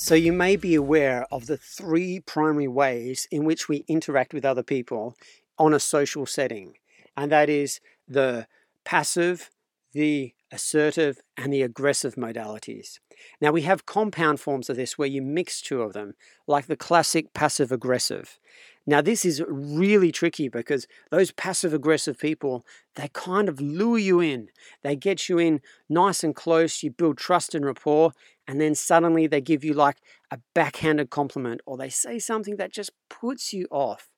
So, you may be aware of the three primary ways in which we interact with other people on a social setting, and that is the passive, the assertive, and the aggressive modalities. Now, we have compound forms of this where you mix two of them, like the classic passive aggressive. Now, this is really tricky because those passive aggressive people, they kind of lure you in. They get you in nice and close, you build trust and rapport, and then suddenly they give you like a backhanded compliment or they say something that just puts you off.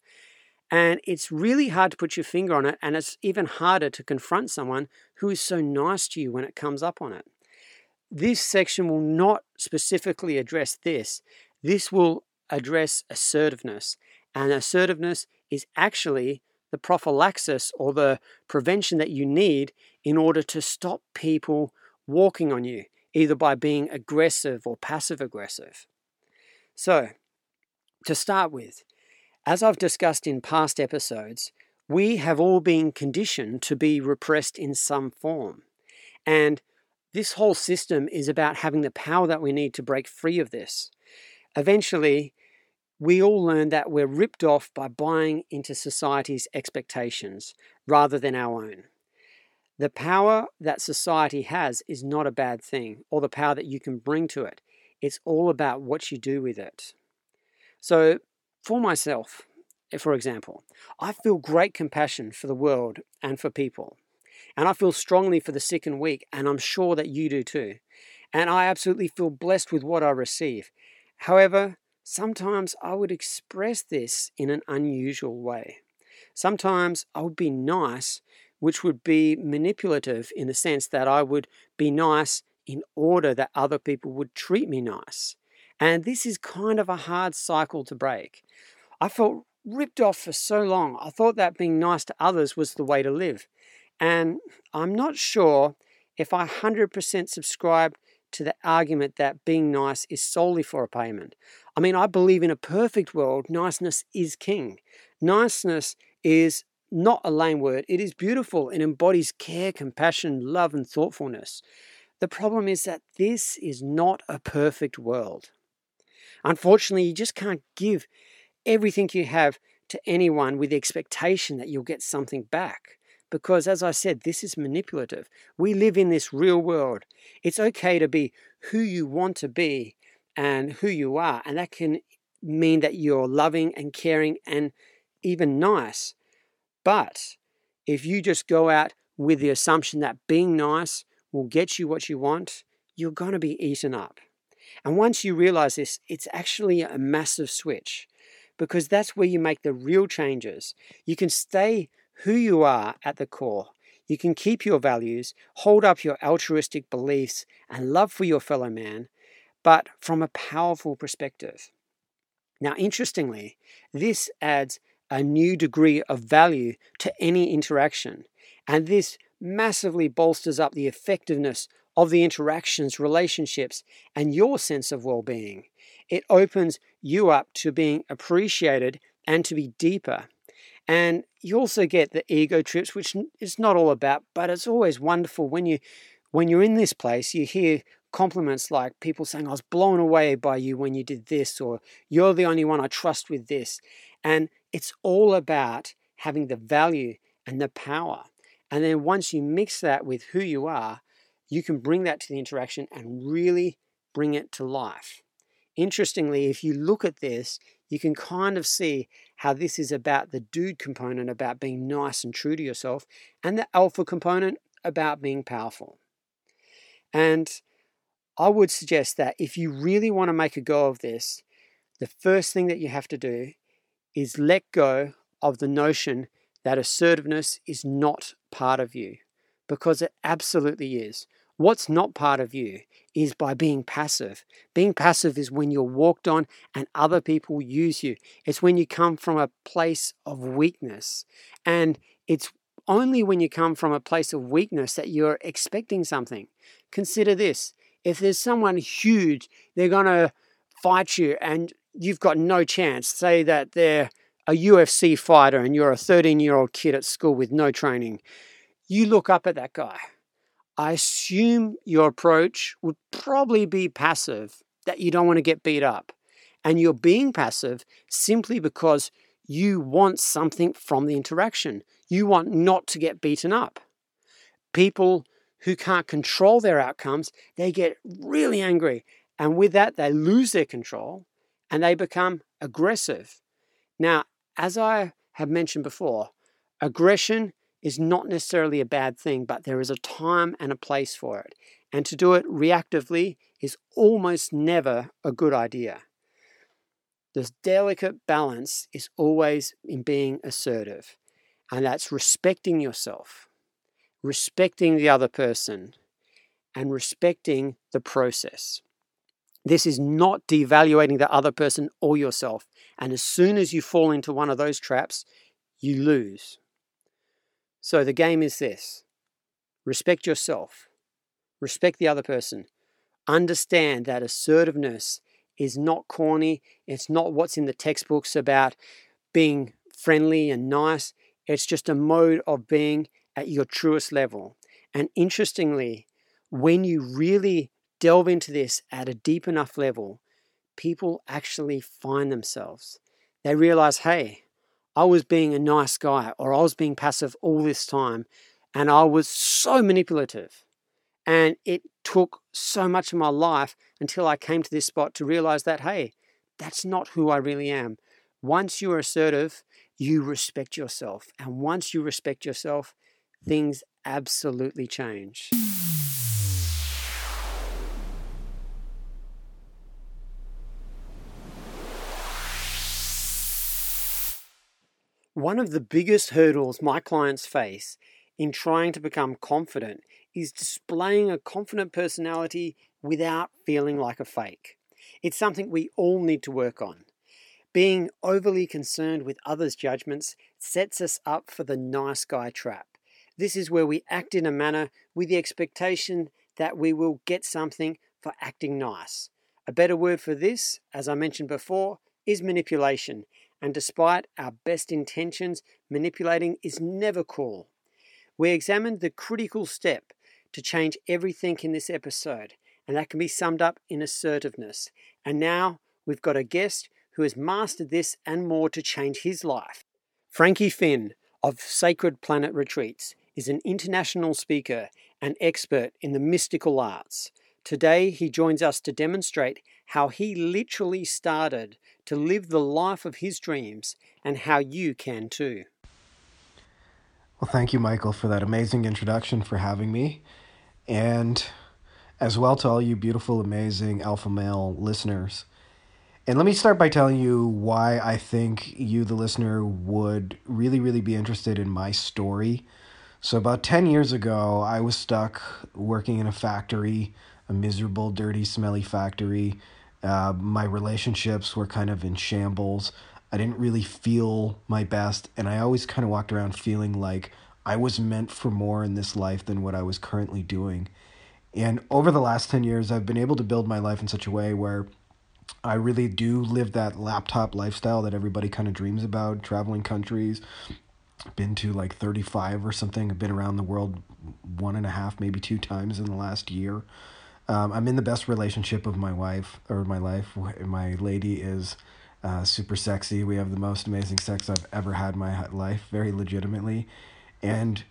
And it's really hard to put your finger on it, and it's even harder to confront someone who is so nice to you when it comes up on it. This section will not specifically address this. This will address assertiveness. And assertiveness is actually the prophylaxis or the prevention that you need in order to stop people walking on you, either by being aggressive or passive aggressive. So, to start with, as I've discussed in past episodes, we have all been conditioned to be repressed in some form. And this whole system is about having the power that we need to break free of this. Eventually, we all learn that we're ripped off by buying into society's expectations rather than our own. The power that society has is not a bad thing, or the power that you can bring to it. It's all about what you do with it. So, for myself, eh, for example, I feel great compassion for the world and for people. And I feel strongly for the sick and weak, and I'm sure that you do too. And I absolutely feel blessed with what I receive. However, sometimes I would express this in an unusual way. Sometimes I would be nice which would be manipulative in the sense that I would be nice in order that other people would treat me nice. And this is kind of a hard cycle to break. I felt ripped off for so long. I thought that being nice to others was the way to live. And I'm not sure if I 100% subscribe to the argument that being nice is solely for a payment. I mean, I believe in a perfect world, niceness is king. Niceness is not a lame word. It is beautiful and embodies care, compassion, love, and thoughtfulness. The problem is that this is not a perfect world. Unfortunately, you just can't give everything you have to anyone with the expectation that you'll get something back. Because, as I said, this is manipulative. We live in this real world. It's okay to be who you want to be and who you are. And that can mean that you're loving and caring and even nice. But if you just go out with the assumption that being nice will get you what you want, you're going to be eaten up. And once you realize this, it's actually a massive switch because that's where you make the real changes. You can stay who you are at the core. You can keep your values, hold up your altruistic beliefs and love for your fellow man, but from a powerful perspective. Now, interestingly, this adds a new degree of value to any interaction. And this massively bolsters up the effectiveness of the interactions, relationships, and your sense of well being. It opens you up to being appreciated and to be deeper. And you also get the ego trips, which is not all about, but it's always wonderful when you when you're in this place, you hear compliments like people saying, I was blown away by you when you did this, or you're the only one I trust with this. And it's all about having the value and the power. And then once you mix that with who you are, you can bring that to the interaction and really bring it to life. Interestingly, if you look at this, you can kind of see how this is about the dude component, about being nice and true to yourself, and the alpha component about being powerful. And I would suggest that if you really want to make a go of this, the first thing that you have to do is let go of the notion that assertiveness is not part of you because it absolutely is. What's not part of you is by being passive. Being passive is when you're walked on and other people use you. It's when you come from a place of weakness. And it's only when you come from a place of weakness that you're expecting something. Consider this if there's someone huge, they're going to fight you and you've got no chance. Say that they're a UFC fighter and you're a 13 year old kid at school with no training. You look up at that guy. I assume your approach would probably be passive, that you don't want to get beat up. And you're being passive simply because you want something from the interaction. You want not to get beaten up. People who can't control their outcomes, they get really angry. And with that, they lose their control and they become aggressive. Now, as I have mentioned before, aggression is not necessarily a bad thing, but there is a time and a place for it. And to do it reactively is almost never a good idea. This delicate balance is always in being assertive, and that's respecting yourself, respecting the other person, and respecting the process. This is not devaluating the other person or yourself. And as soon as you fall into one of those traps, you lose. So the game is this respect yourself, respect the other person, understand that assertiveness is not corny, it's not what's in the textbooks about being friendly and nice. It's just a mode of being at your truest level. And interestingly, when you really delve into this at a deep enough level, people actually find themselves. They realize, hey, I was being a nice guy or I was being passive all this time and I was so manipulative. And it took so much of my life until I came to this spot to realize that, hey, that's not who I really am. Once you are assertive, you respect yourself. And once you respect yourself, things absolutely change. One of the biggest hurdles my clients face in trying to become confident is displaying a confident personality without feeling like a fake. It's something we all need to work on. Being overly concerned with others' judgments sets us up for the nice guy trap. This is where we act in a manner with the expectation that we will get something for acting nice. A better word for this, as I mentioned before, is manipulation, and despite our best intentions, manipulating is never cool. We examined the critical step to change everything in this episode, and that can be summed up in assertiveness. And now we've got a guest who has mastered this and more to change his life. Frankie Finn of Sacred Planet Retreats is an international speaker and expert in the mystical arts. Today, he joins us to demonstrate how he literally started to live the life of his dreams and how you can too. Well, thank you, Michael, for that amazing introduction, for having me. And as well to all you beautiful, amazing alpha male listeners. And let me start by telling you why I think you, the listener, would really, really be interested in my story. So, about 10 years ago, I was stuck working in a factory a miserable, dirty, smelly factory. Uh, my relationships were kind of in shambles. I didn't really feel my best, and I always kind of walked around feeling like I was meant for more in this life than what I was currently doing. And over the last 10 years, I've been able to build my life in such a way where I really do live that laptop lifestyle that everybody kind of dreams about, traveling countries. Been to like 35 or something. I've been around the world one and a half, maybe two times in the last year. Um, I'm in the best relationship of my wife or my life. My lady is uh, super sexy. We have the most amazing sex I've ever had in my life, very legitimately. And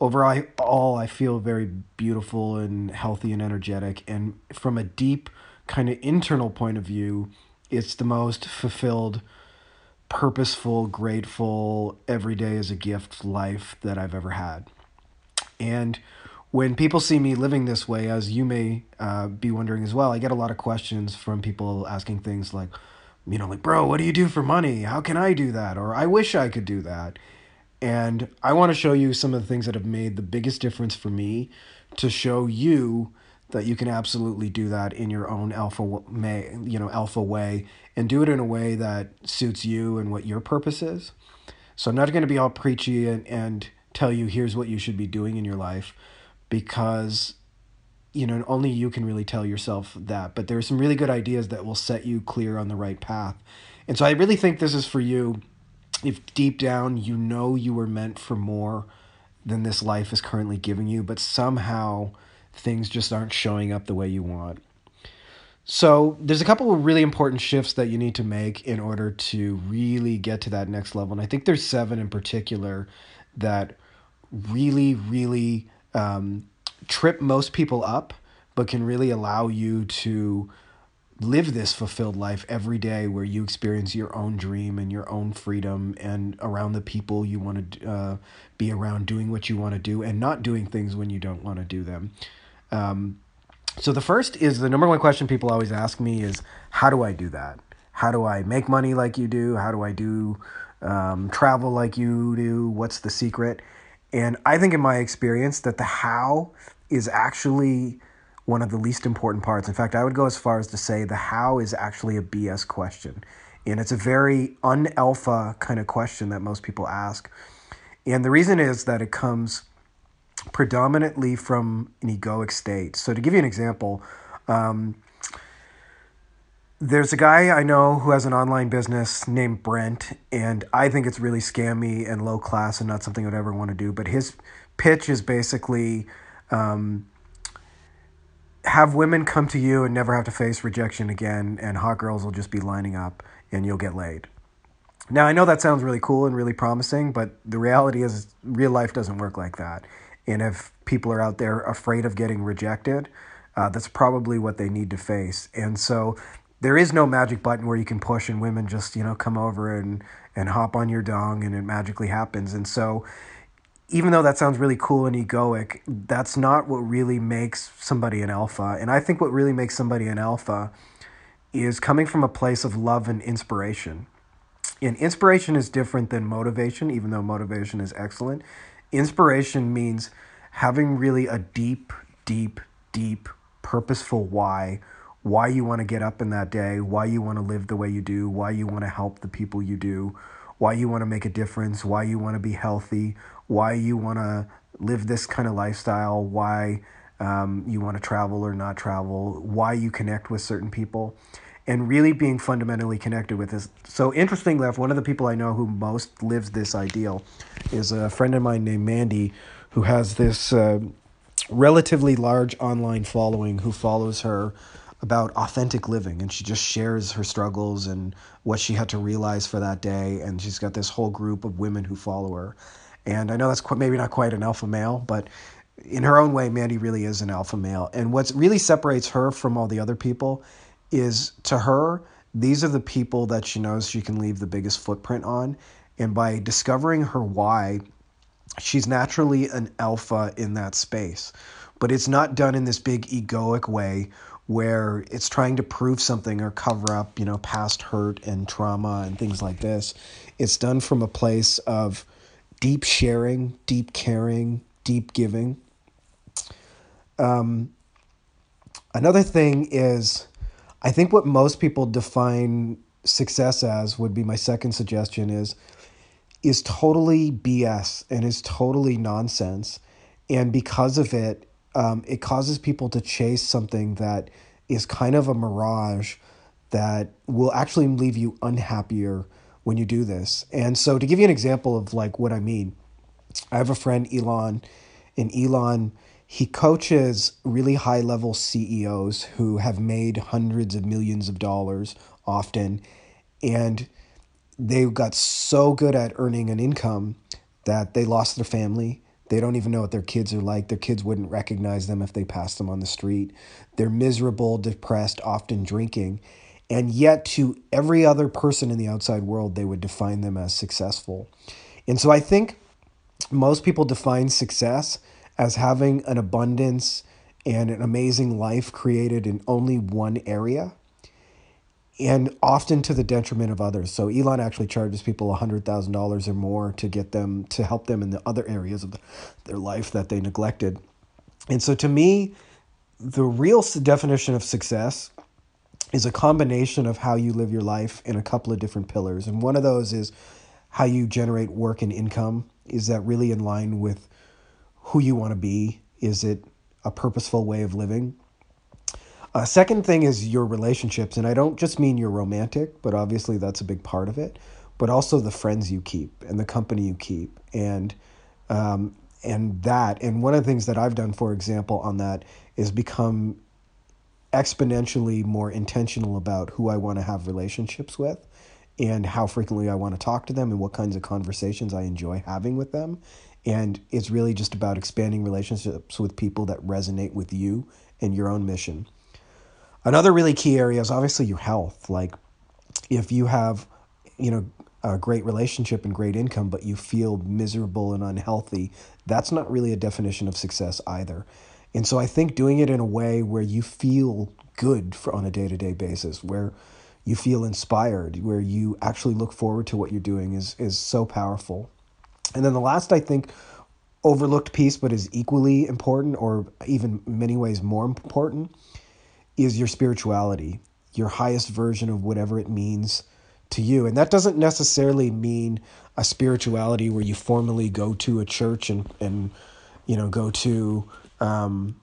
overall, all I feel very beautiful and healthy and energetic. And from a deep kind of internal point of view, it's the most fulfilled, purposeful, grateful, every day is a gift life that I've ever had. And when people see me living this way, as you may uh, be wondering as well, I get a lot of questions from people asking things like, you know, like, bro, what do you do for money? How can I do that? Or I wish I could do that. And I want to show you some of the things that have made the biggest difference for me to show you that you can absolutely do that in your own alpha may you know alpha way and do it in a way that suits you and what your purpose is. So i'm not going to be all preachy and, and tell you here's what you should be doing in your life because you know only you can really tell yourself that. But there are some really good ideas that will set you clear on the right path. And so i really think this is for you. If deep down you know you were meant for more than this life is currently giving you but somehow things just aren't showing up the way you want. So there's a couple of really important shifts that you need to make in order to really get to that next level. And I think there's seven in particular that really, really um, trip most people up, but can really allow you to live this fulfilled life every day where you experience your own dream and your own freedom and around the people you want to uh, be around doing what you want to do and not doing things when you don't want to do them. Um, so the first is the number one question people always ask me is how do I do that? How do I make money like you do? How do I do um, travel like you do? What's the secret? And I think in my experience that the how is actually one of the least important parts. In fact, I would go as far as to say the how is actually a BS question. And it's a very unalpha kind of question that most people ask. And the reason is that it comes predominantly from an egoic state. So, to give you an example, um, there's a guy I know who has an online business named Brent, and I think it's really scammy and low class and not something I would ever want to do. But his pitch is basically um, have women come to you and never have to face rejection again, and hot girls will just be lining up and you'll get laid. Now, I know that sounds really cool and really promising, but the reality is, real life doesn't work like that. And if people are out there afraid of getting rejected, uh, that's probably what they need to face. And so there is no magic button where you can push and women just, you know, come over and, and hop on your dong and it magically happens. And so even though that sounds really cool and egoic, that's not what really makes somebody an alpha. And I think what really makes somebody an alpha is coming from a place of love and inspiration. And inspiration is different than motivation, even though motivation is excellent. Inspiration means having really a deep, deep, deep, purposeful why. Why you want to get up in that day, why you want to live the way you do, why you want to help the people you do, why you want to make a difference, why you want to be healthy, why you want to live this kind of lifestyle, why um, you want to travel or not travel, why you connect with certain people and really being fundamentally connected with this. So interesting enough, one of the people I know who most lives this ideal is a friend of mine named Mandy, who has this uh, relatively large online following who follows her about authentic living and she just shares her struggles and what she had to realize for that day and she's got this whole group of women who follow her and i know that's quite, maybe not quite an alpha male but in her own way mandy really is an alpha male and what really separates her from all the other people is to her, these are the people that she knows she can leave the biggest footprint on. And by discovering her why, she's naturally an alpha in that space. But it's not done in this big egoic way where it's trying to prove something or cover up, you know, past hurt and trauma and things like this. It's done from a place of deep sharing, deep caring, deep giving. Um, another thing is I think what most people define success as would be my second suggestion is is totally BS and is totally nonsense, and because of it, um, it causes people to chase something that is kind of a mirage that will actually leave you unhappier when you do this. And so, to give you an example of like what I mean, I have a friend Elon, and Elon he coaches really high level CEOs who have made hundreds of millions of dollars often. And they got so good at earning an income that they lost their family. They don't even know what their kids are like. Their kids wouldn't recognize them if they passed them on the street. They're miserable, depressed, often drinking. And yet, to every other person in the outside world, they would define them as successful. And so I think most people define success as having an abundance and an amazing life created in only one area and often to the detriment of others. So Elon actually charges people $100,000 or more to get them to help them in the other areas of their life that they neglected. And so to me, the real definition of success is a combination of how you live your life in a couple of different pillars. And one of those is how you generate work and income. Is that really in line with who you want to be? Is it a purposeful way of living? Uh, second thing is your relationships. And I don't just mean you're romantic, but obviously that's a big part of it, but also the friends you keep and the company you keep. And um, and that and one of the things that I've done, for example, on that is become exponentially more intentional about who I want to have relationships with and how frequently I want to talk to them and what kinds of conversations I enjoy having with them. And it's really just about expanding relationships with people that resonate with you and your own mission. Another really key area is obviously your health. Like if you have, you know, a great relationship and great income, but you feel miserable and unhealthy, that's not really a definition of success either. And so I think doing it in a way where you feel good for, on a day to day basis, where you feel inspired, where you actually look forward to what you're doing is, is so powerful. And then the last, I think, overlooked piece, but is equally important, or even many ways more important, is your spirituality, your highest version of whatever it means to you. And that doesn't necessarily mean a spirituality where you formally go to a church and, and you know, go to um,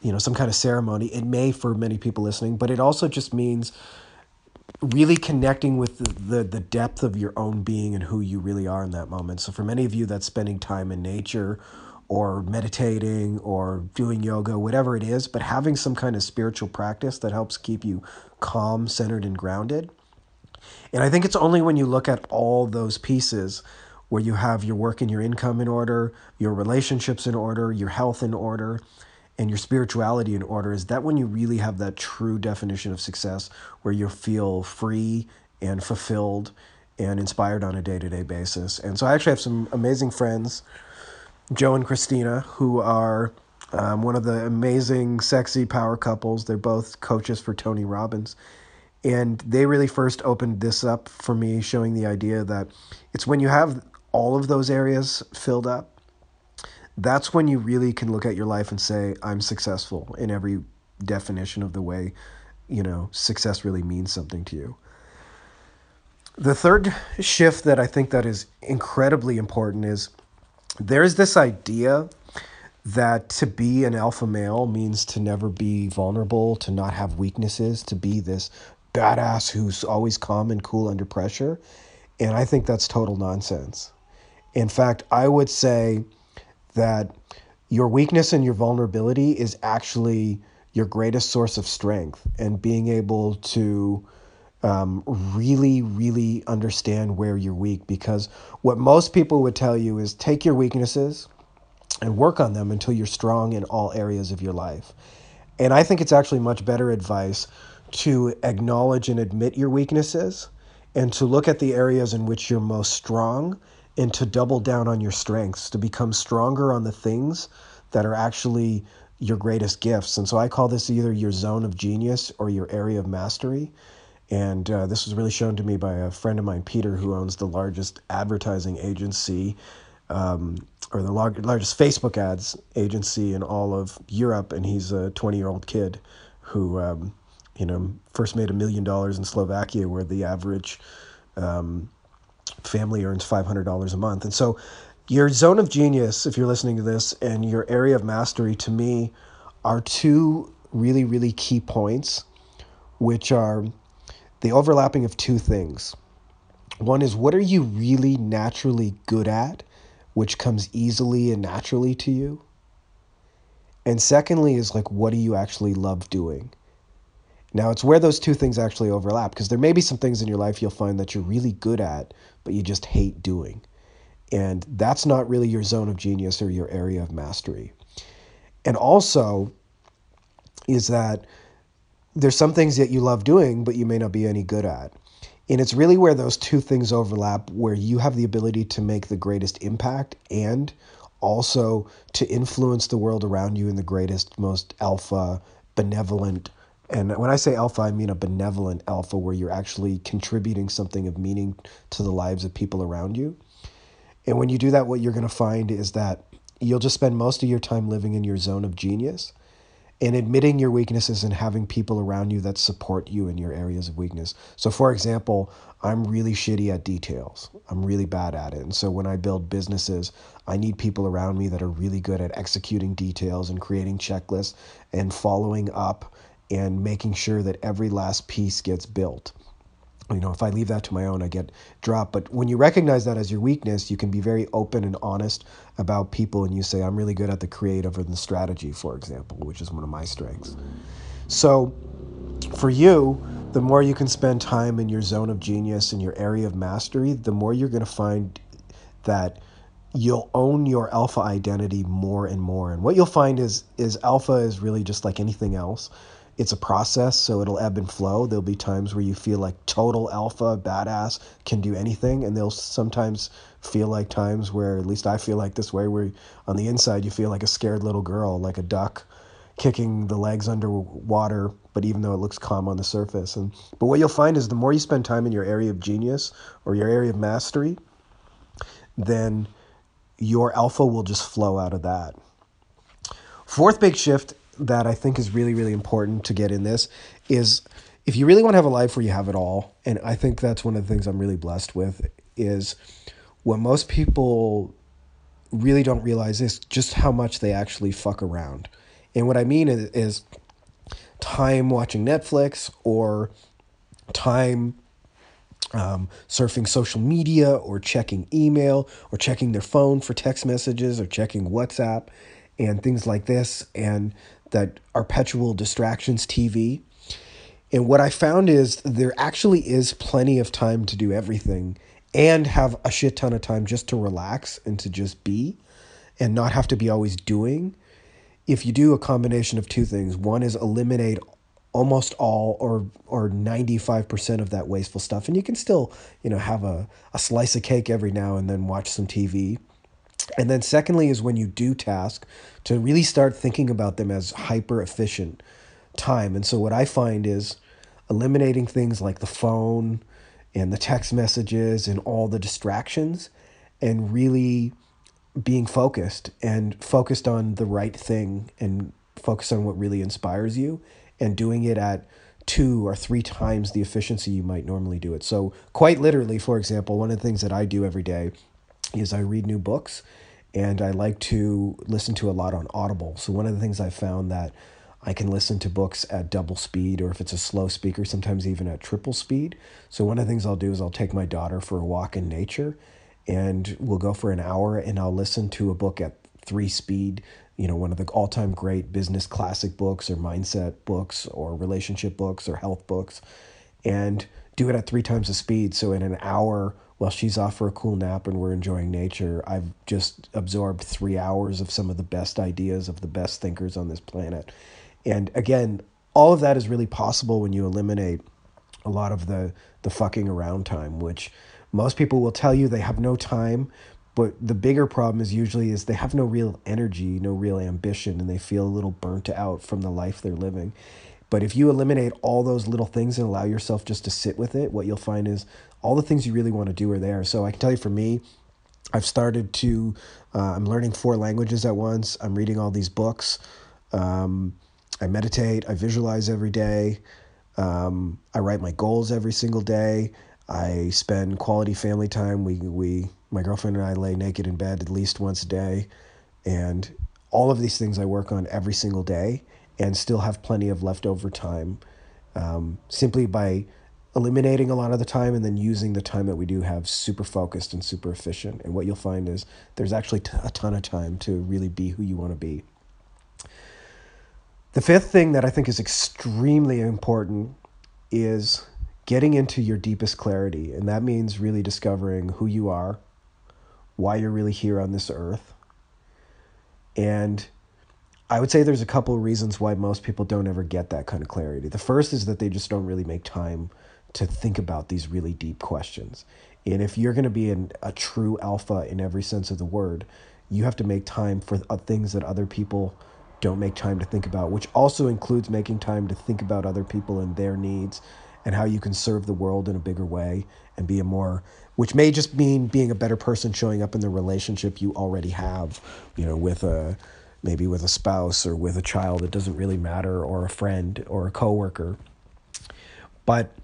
you know, some kind of ceremony. It may for many people listening, but it also just means really connecting with the, the, the depth of your own being and who you really are in that moment. So for many of you, that's spending time in nature or meditating or doing yoga, whatever it is, but having some kind of spiritual practice that helps keep you calm, centered, and grounded. And I think it's only when you look at all those pieces where you have your work and your income in order, your relationships in order, your health in order, and your spirituality in order, is that when you really have that true definition of success where you feel free and fulfilled and inspired on a day to day basis. And so I actually have some amazing friends, Joe and Christina, who are um, one of the amazing, sexy power couples. They're both coaches for Tony Robbins. And they really first opened this up for me, showing the idea that it's when you have all of those areas filled up, that's when you really can look at your life and say, I'm successful in every definition of the way, you know, success really means something to you. The third shift that I think that is incredibly important is there's this idea that to be an alpha male means to never be vulnerable, to not have weaknesses, to be this badass who's always calm and cool under pressure. And I think that's total nonsense. In fact, I would say that your weakness and your vulnerability is actually your greatest source of strength and being able to um, really, really understand where you're weak. Because what most people would tell you is take your weaknesses and work on them until you're strong in all areas of your life. And I think it's actually much better advice to acknowledge and admit your weaknesses and to look at the areas in which you're most strong and to double down on your strengths, to become stronger on the things that are actually your greatest gifts. And so I call this either your zone of genius or your area of mastery. And uh, this was really shown to me by a friend of mine, Peter, who owns the largest advertising agency um, or the lar- largest Facebook ads agency in all of Europe. And he's a 20 year old kid who, um, you know, first made a million dollars in Slovakia, where the average um, family earns $500 a month. And so your zone of genius, if you're listening to this, and your area of mastery to me are two really, really key points, which are the overlapping of two things. One is what are you really naturally good at, which comes easily and naturally to you? And secondly, is like, what do you actually love doing? Now, it's where those two things actually overlap because there may be some things in your life you'll find that you're really good at, but you just hate doing. And that's not really your zone of genius or your area of mastery. And also, is that there's some things that you love doing, but you may not be any good at. And it's really where those two things overlap, where you have the ability to make the greatest impact and also to influence the world around you in the greatest, most alpha, benevolent, and when I say alpha, I mean a benevolent alpha where you're actually contributing something of meaning to the lives of people around you. And when you do that, what you're going to find is that you'll just spend most of your time living in your zone of genius. and admitting your weaknesses and having people around you that support you in your areas of weakness. So, for example, I'm really shitty at details. I'm really bad at it. And so, when I build businesses, I need people around me that are really good at executing details and creating checklists and following up and making sure that every last piece gets built you know, if I leave that to my own, I get dropped. But when you recognize that as your weakness, you can be very open and honest about people and you say, I'm really good at the creative or the strategy, for example, which is one of my strengths. So for you, the more you can spend time in your zone of genius and your area of mastery, the more you're going to find that you'll own your alpha identity more and more. And what you'll find is is alpha is really just like anything else it's a process, so it'll ebb and flow. There'll be times where you feel like total alpha, badass, can do anything, and there'll sometimes feel like times where, at least I feel like this way, where on the inside you feel like a scared little girl, like a duck kicking the legs underwater, but even though it looks calm on the surface. And but what you'll find is the more you spend time in your area of genius or your area of mastery, then your alpha will just flow out of that. Fourth big shift that I think is really, really important to get in this is if you really want to have a life where you have it all, and I think that's one of the things I'm really blessed with, is what most people really don't realize is just how much they actually fuck around. And what I mean is, is time watching Netflix or time um, surfing social media or checking email or checking their phone for text messages or checking WhatsApp and things like this. And that perpetual distractions TV. And what I found is there actually is plenty of time to do everything and have a shit ton of time just to relax and to just be and not have to be always doing. If you do a combination of two things, one is eliminate almost all or or 95% of that wasteful stuff and you can still, you know, have a, a slice of cake every now and then watch some TV and then, secondly, is when you do task to really start thinking about them as hyper efficient time. And so, what I find is eliminating things like the phone and the text messages and all the distractions and really being focused and focused on the right thing and focus on what really inspires you and doing it at two or three times the efficiency you might normally do it. So, quite literally, for example, one of the things that I do every day is I read new books and I like to listen to a lot on Audible. So one of the things I found that I can listen to books at double speed or if it's a slow speaker, sometimes even at triple speed. So one of the things I'll do is I'll take my daughter for a walk in nature and we'll go for an hour and I'll listen to a book at three speed, you know, one of the all-time great business classic books or mindset books or relationship books or health books and do it at three times the speed. So in an hour while she's off for a cool nap and we're enjoying nature, I've just absorbed three hours of some of the best ideas of the best thinkers on this planet. And again, all of that is really possible when you eliminate a lot of the, the fucking around time, which most people will tell you they have no time. But the bigger problem is usually is they have no real energy, no real ambition, and they feel a little burnt out from the life they're living. But if you eliminate all those little things and allow yourself just to sit with it, what you'll find is all the things you really want to do are there. So I can tell you for me, I've started to, uh, I'm learning four languages at once. I'm reading all these books. Um, I meditate. I visualize every day. Um, I write my goals every single day. I spend quality family time. We, we, my girlfriend and I lay naked in bed at least once a day. And all of these things I work on every single day and still have plenty of leftover time um, simply by eliminating a lot of the time and then using the time that we do have super focused and super efficient. And what you'll find is there's actually t- a ton of time to really be who you want to be. The fifth thing that I think is extremely important is getting into your deepest clarity. And that means really discovering who you are, why you're really here on this earth, and I would say there's a couple of reasons why most people don't ever get that kind of clarity. The first is that they just don't really make time to think about these really deep questions. And if you're going to be an, a true alpha in every sense of the word, you have to make time for things that other people don't make time to think about, which also includes making time to think about other people and their needs and how you can serve the world in a bigger way and be a more which may just mean being a better person showing up in the relationship you already have, you know, with a maybe with a spouse or with a child, it doesn't really matter, or a friend or a coworker. But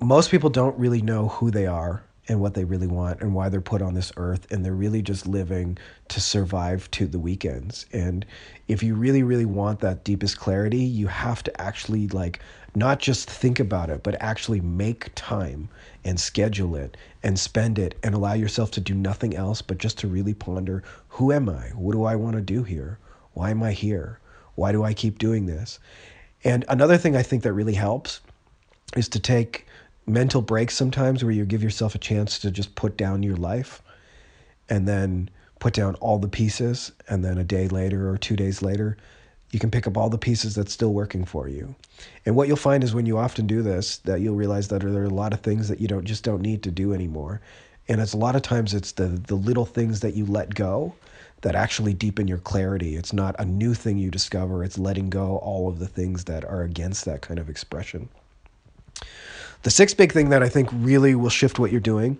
most people don't really know who they are and what they really want and why they're put on this earth and they're really just living to survive to the weekends. And if you really really want that deepest clarity you have to actually like not just think about it but actually make time and schedule it and spend it and allow yourself to do nothing else but just to really ponder who am i? What do i want to do here? Why am i here? Why do i keep doing this? And another thing i think that really helps is to take mental breaks sometimes where you give yourself a chance to just put down your life and then put down all the pieces and then a day later or 2 days later you can pick up all the pieces that's still working for you. And what you'll find is when you often do this that you'll realize that there are a lot of things that you don't just don't need to do anymore. And it's a lot of times it's the the little things that you let go that actually deepen your clarity. It's not a new thing you discover, it's letting go all of the things that are against that kind of expression. The sixth big thing that I think really will shift what you're doing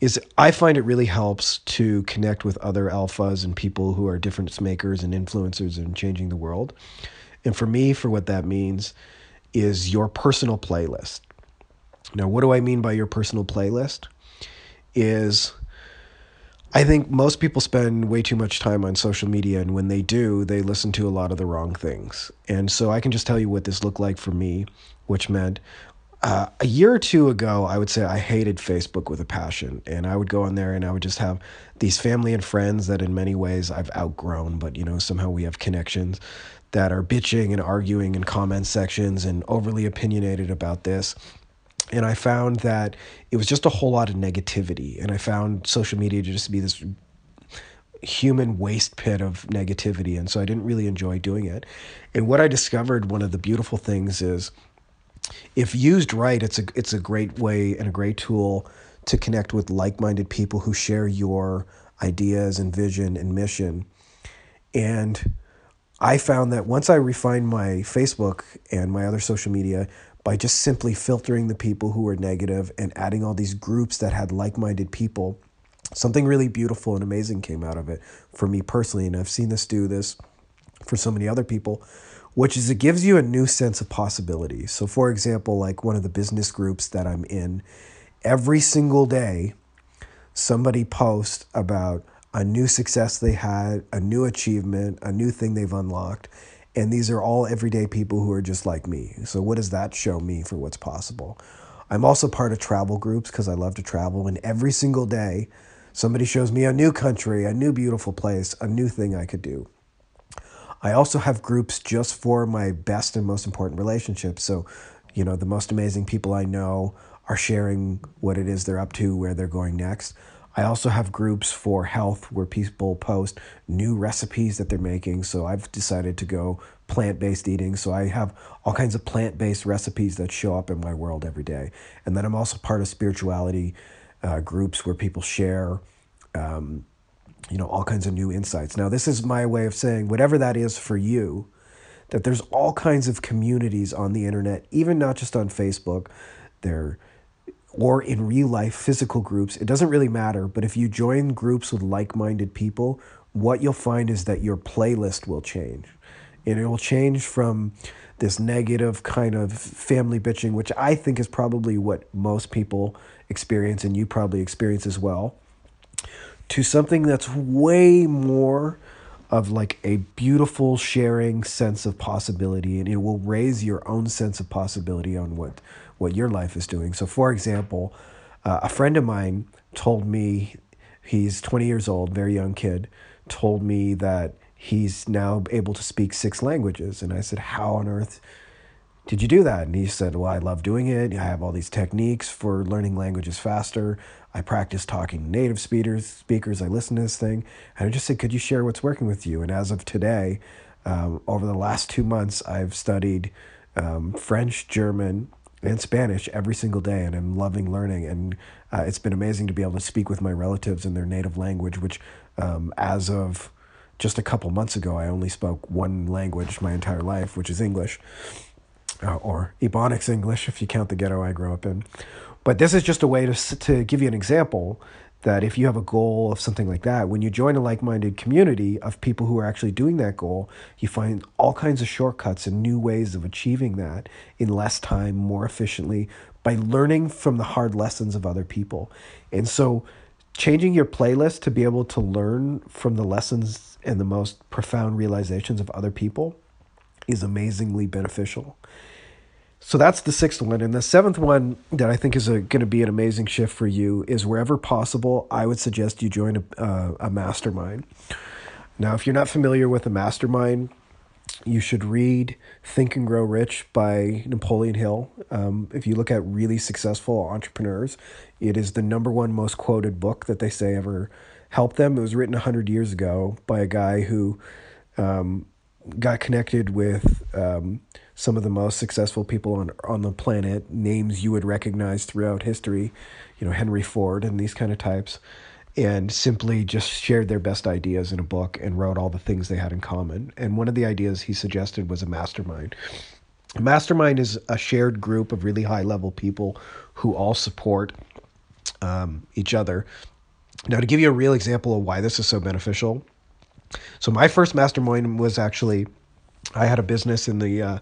is I find it really helps to connect with other alphas and people who are difference makers and influencers and changing the world. And for me, for what that means is your personal playlist. Now, what do I mean by your personal playlist? Is I think most people spend way too much time on social media, and when they do, they listen to a lot of the wrong things. And so I can just tell you what this looked like for me, which meant uh, a year or two ago, I would say I hated Facebook with a passion. And I would go on there and I would just have these family and friends that in many ways I've outgrown, but you know, somehow we have connections that are bitching and arguing in comment sections and overly opinionated about this. And I found that it was just a whole lot of negativity. And I found social media to just be this human waste pit of negativity. And so I didn't really enjoy doing it. And what I discovered, one of the beautiful things is, if used right, it's a it's a great way and a great tool to connect with like-minded people who share your ideas and vision and mission. And I found that once I refined my Facebook and my other social media by just simply filtering the people who were negative and adding all these groups that had like-minded people, something really beautiful and amazing came out of it for me personally. And I've seen this do this for so many other people which is it gives you a new sense of possibility. So, for example, like one of the business groups that I'm in, every single day, somebody posts about a new success they had, a new achievement, a new thing they've unlocked. And these are all everyday people who are just like me. So, what does that show me for what's possible? I'm also part of travel groups because I love to travel. And every single day, somebody shows me a new country, a new beautiful place, a new thing I could do. I also have groups just for my best and most important relationships. So, you know, the most amazing people I know are sharing what it is they're up to, where they're going next. I also have groups for health where people post new recipes that they're making. So I've decided to go plant based eating. So I have all kinds of plant based recipes that show up in my world every day. And then I'm also part of spirituality uh, groups where people share. Um, you know, all kinds of new insights. Now, this is my way of saying whatever that is for you, that there's all kinds of communities on the internet, even not just on Facebook, there or in real life physical groups. It doesn't really matter, but if you join groups with like-minded people, what you'll find is that your playlist will change. And it will change from this negative kind of family bitching, which I think is probably what most people experience and you probably experience as well to something that's way more of like a beautiful sharing sense of possibility and it will raise your own sense of possibility on what what your life is doing so for example uh, a friend of mine told me he's 20 years old very young kid told me that he's now able to speak six languages and i said how on earth did you do that? And he said, Well, I love doing it. I have all these techniques for learning languages faster. I practice talking native speakers. Speakers. I listen to this thing, and I just said, "Could you share what's working with you?" And as of today, um, over the last two months, I've studied um, French, German, and Spanish every single day, and I'm loving learning. And uh, it's been amazing to be able to speak with my relatives in their native language, which, um, as of just a couple months ago, I only spoke one language my entire life, which is English, uh, or Ebonics English if you count the ghetto I grew up in. But this is just a way to, to give you an example that if you have a goal of something like that, when you join a like minded community of people who are actually doing that goal, you find all kinds of shortcuts and new ways of achieving that in less time, more efficiently, by learning from the hard lessons of other people. And so, changing your playlist to be able to learn from the lessons and the most profound realizations of other people is amazingly beneficial. So that's the sixth one. And the seventh one that I think is going to be an amazing shift for you is wherever possible, I would suggest you join a, uh, a mastermind. Now, if you're not familiar with a mastermind, you should read Think and Grow Rich by Napoleon Hill. Um, if you look at really successful entrepreneurs, it is the number one most quoted book that they say ever helped them. It was written 100 years ago by a guy who um, got connected with um, some of the most successful people on on the planet, names you would recognize throughout history, you know Henry Ford and these kind of types, and simply just shared their best ideas in a book and wrote all the things they had in common. And one of the ideas he suggested was a mastermind. A mastermind is a shared group of really high level people who all support um, each other. Now, to give you a real example of why this is so beneficial, so my first mastermind was actually I had a business in the uh,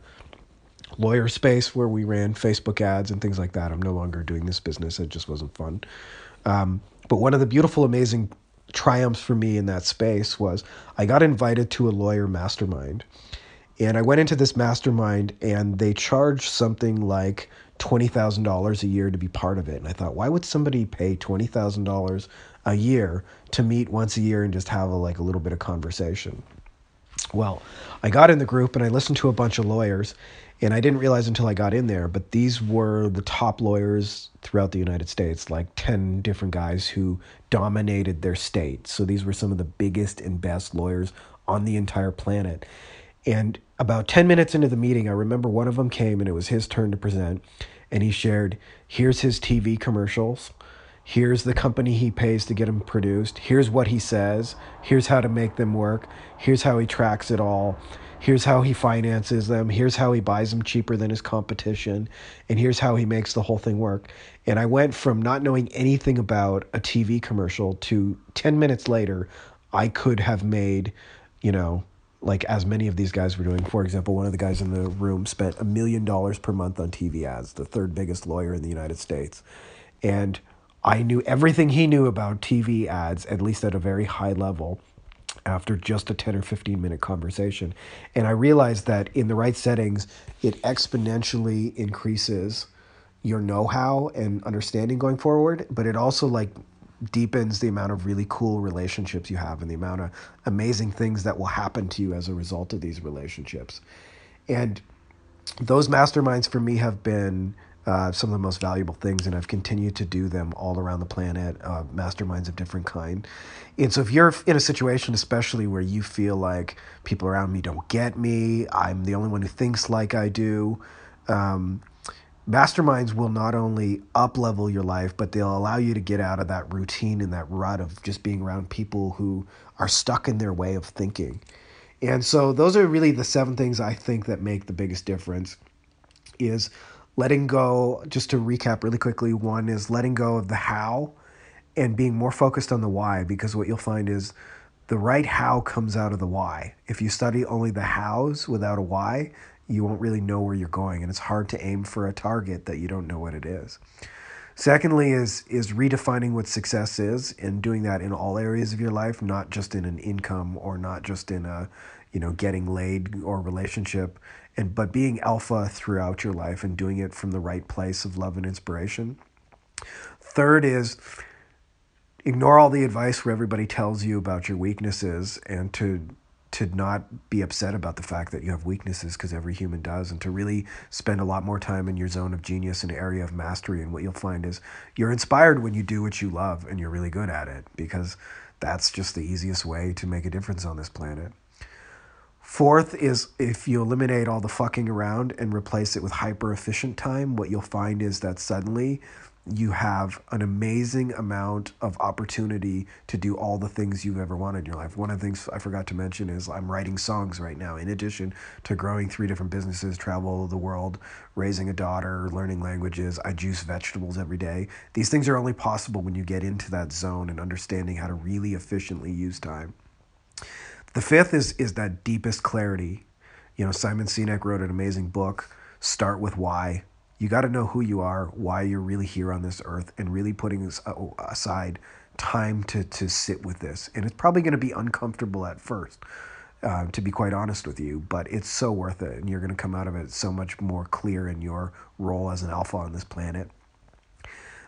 lawyer space where we ran Facebook ads and things like that. I'm no longer doing this business. It just wasn't fun. Um, but one of the beautiful, amazing triumphs for me in that space was I got invited to a lawyer mastermind. And I went into this mastermind and they charged something like $20,000 a year to be part of it. And I thought, why would somebody pay $20,000 a year to meet once a year and just have a, like a little bit of conversation? Well, I got in the group and I listened to a bunch of lawyers and I didn't realize until I got in there, but these were the top lawyers throughout the United States, like 10 different guys who dominated their state. So these were some of the biggest and best lawyers on the entire planet. And about 10 minutes into the meeting, I remember one of them came and it was his turn to present. And he shared, here's his TV commercials. Here's the company he pays to get them produced. Here's what he says. Here's how to make them work. Here's how he tracks it all here's how he finances them, here's how he buys them cheaper than his competition, and here's how he makes the whole thing work. And I went from not knowing anything about a TV commercial to 10 minutes later, I could have made, you know, like as many of these guys were doing. For example, one of the guys in the room spent a million dollars per month on TV ads, the third biggest lawyer in the United States. And I knew everything he knew about TV ads, at least at a very high level after just a 10 or 15 minute conversation. And I realized that in the right settings, it exponentially increases your know-how and understanding going forward, but it also like deepens the amount of really cool relationships you have and the amount of amazing things that will happen to you as a result of these relationships. And those masterminds for me have been uh, some of the most valuable things, and I've continued to do them all around the planet, uh, masterminds of different kind. And so, if you're in a situation, especially where you feel like people around me don't get me, I'm the only one who thinks like I do. Um, masterminds will not only up level your life, but they'll allow you to get out of that routine and that rut of just being around people who are stuck in their way of thinking. And so, those are really the seven things I think that make the biggest difference. Is letting go, just to recap really quickly, one is letting go of the how and being more focused on the why, because what you'll find is the right how comes out of the why. If you study only the hows without a why, you won't really know where you're going, and it's hard to aim for a target that you don't know what it is. Secondly, is is redefining what success is and doing that in all areas of your life, not just in an income or not just in a, you know, getting laid or relationship and but being alpha throughout your life and doing it from the right place of love and inspiration. Third is ignore all the advice where everybody tells you about your weaknesses and to to not be upset about the fact that you have weaknesses because every human does and to really spend a lot more time in your zone of genius and area of mastery and what you'll find is you're inspired when you do what you love and you're really good at it because that's just the easiest way to make a difference on this planet. Fourth is if you eliminate all the fucking around and replace it with hyper efficient time, what you'll find is that suddenly you have an amazing amount of opportunity to do all the things you've ever wanted in your life. One of the things I forgot to mention is I'm writing songs right now. In addition to growing three different businesses, travel the world, raising a daughter, learning languages, I juice vegetables every day. These things are only possible when you get into that zone and understanding how to really efficiently use time. The fifth is is that deepest clarity. You know, Simon Sinek wrote an amazing book, Start with Why you got to know who you are, why you're really here on this earth, and really putting uh, aside time to, to sit with this. And it's probably going to be uncomfortable at first, uh, to be quite honest with you, but it's so worth it. And you're going to come out of it so much more clear in your role as an alpha on this planet.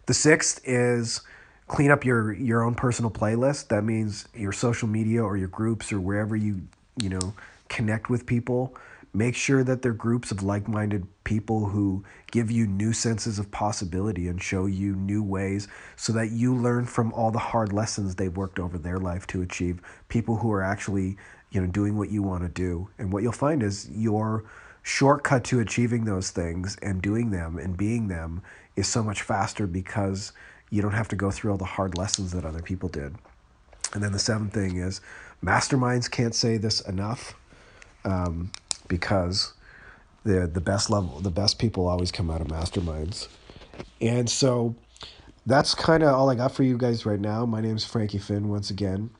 The sixth is clean up your, your own personal playlist. That means your social media or your groups or wherever you, you know, connect with people Make sure that they're groups of like minded people who give you new senses of possibility and show you new ways so that you learn from all the hard lessons they've worked over their life to achieve. People who are actually, you know, doing what you want to do. And what you'll find is your shortcut to achieving those things and doing them and being them is so much faster because you don't have to go through all the hard lessons that other people did. And then the seventh thing is masterminds can't say this enough. Um, because the the best level the best people always come out of masterminds. And so that's kind of all I got for you guys right now. My name is Frankie Finn once again.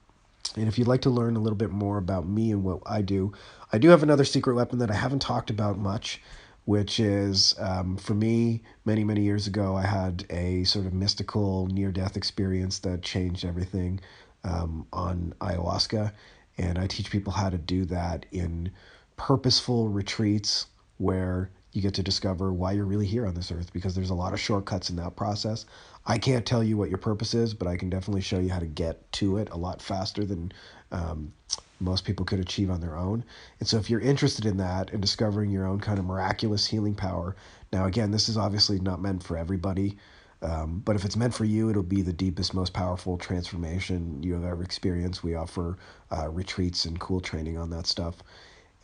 And if you'd like to learn a little bit more about me and what I do, I do have another secret weapon that I haven't talked about much, which is um, for me, many, many years ago, I had a sort of mystical near death experience that changed everything um, on ayahuasca. And I teach people how to do that in purposeful retreats where you get to discover why you're really here on this earth because there's a lot of shortcuts in that process. I can't tell you what your purpose is, but I can definitely show you how to get to it a lot faster than um, most people could achieve on their own. And so, if you're interested in that and discovering your own kind of miraculous healing power, now again, this is obviously not meant for everybody. Um, but if it's meant for you, it'll be the deepest, most powerful transformation you have ever experienced. We offer uh, retreats and cool training on that stuff.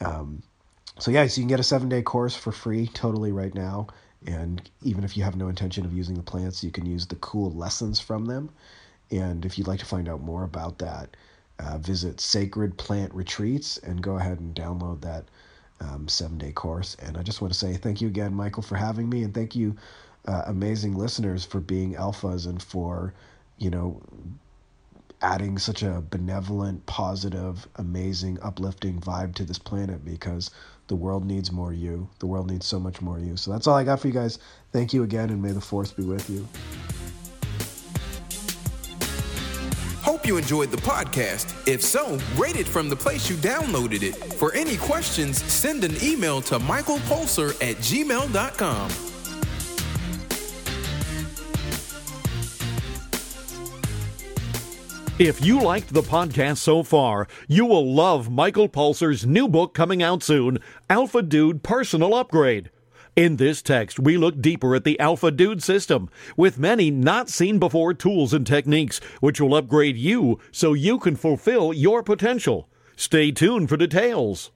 Um, so yeah, so you can get a seven day course for free totally right now. And even if you have no intention of using the plants, you can use the cool lessons from them. And if you'd like to find out more about that, uh, visit Sacred Plant Retreats and go ahead and download that um, seven day course. And I just want to say thank you again, Michael, for having me. And thank you, uh, amazing listeners, for being alphas and for, you know, adding such a benevolent, positive, amazing, uplifting vibe to this planet because the world needs more you. The world needs so much more you. So that's all I got for you guys. Thank you again, and may the force be with you. Hope you enjoyed the podcast. If so, rate it from the place you downloaded it. For any questions, send an email to michaelpulser at gmail.com. If you liked the podcast so far, you will love Michael Pulser's new book coming out soon, Alpha Dude Personal Upgrade. In this text, we look deeper at the Alpha Dude system with many not seen before tools and techniques which will upgrade you so you can fulfill your potential. Stay tuned for details.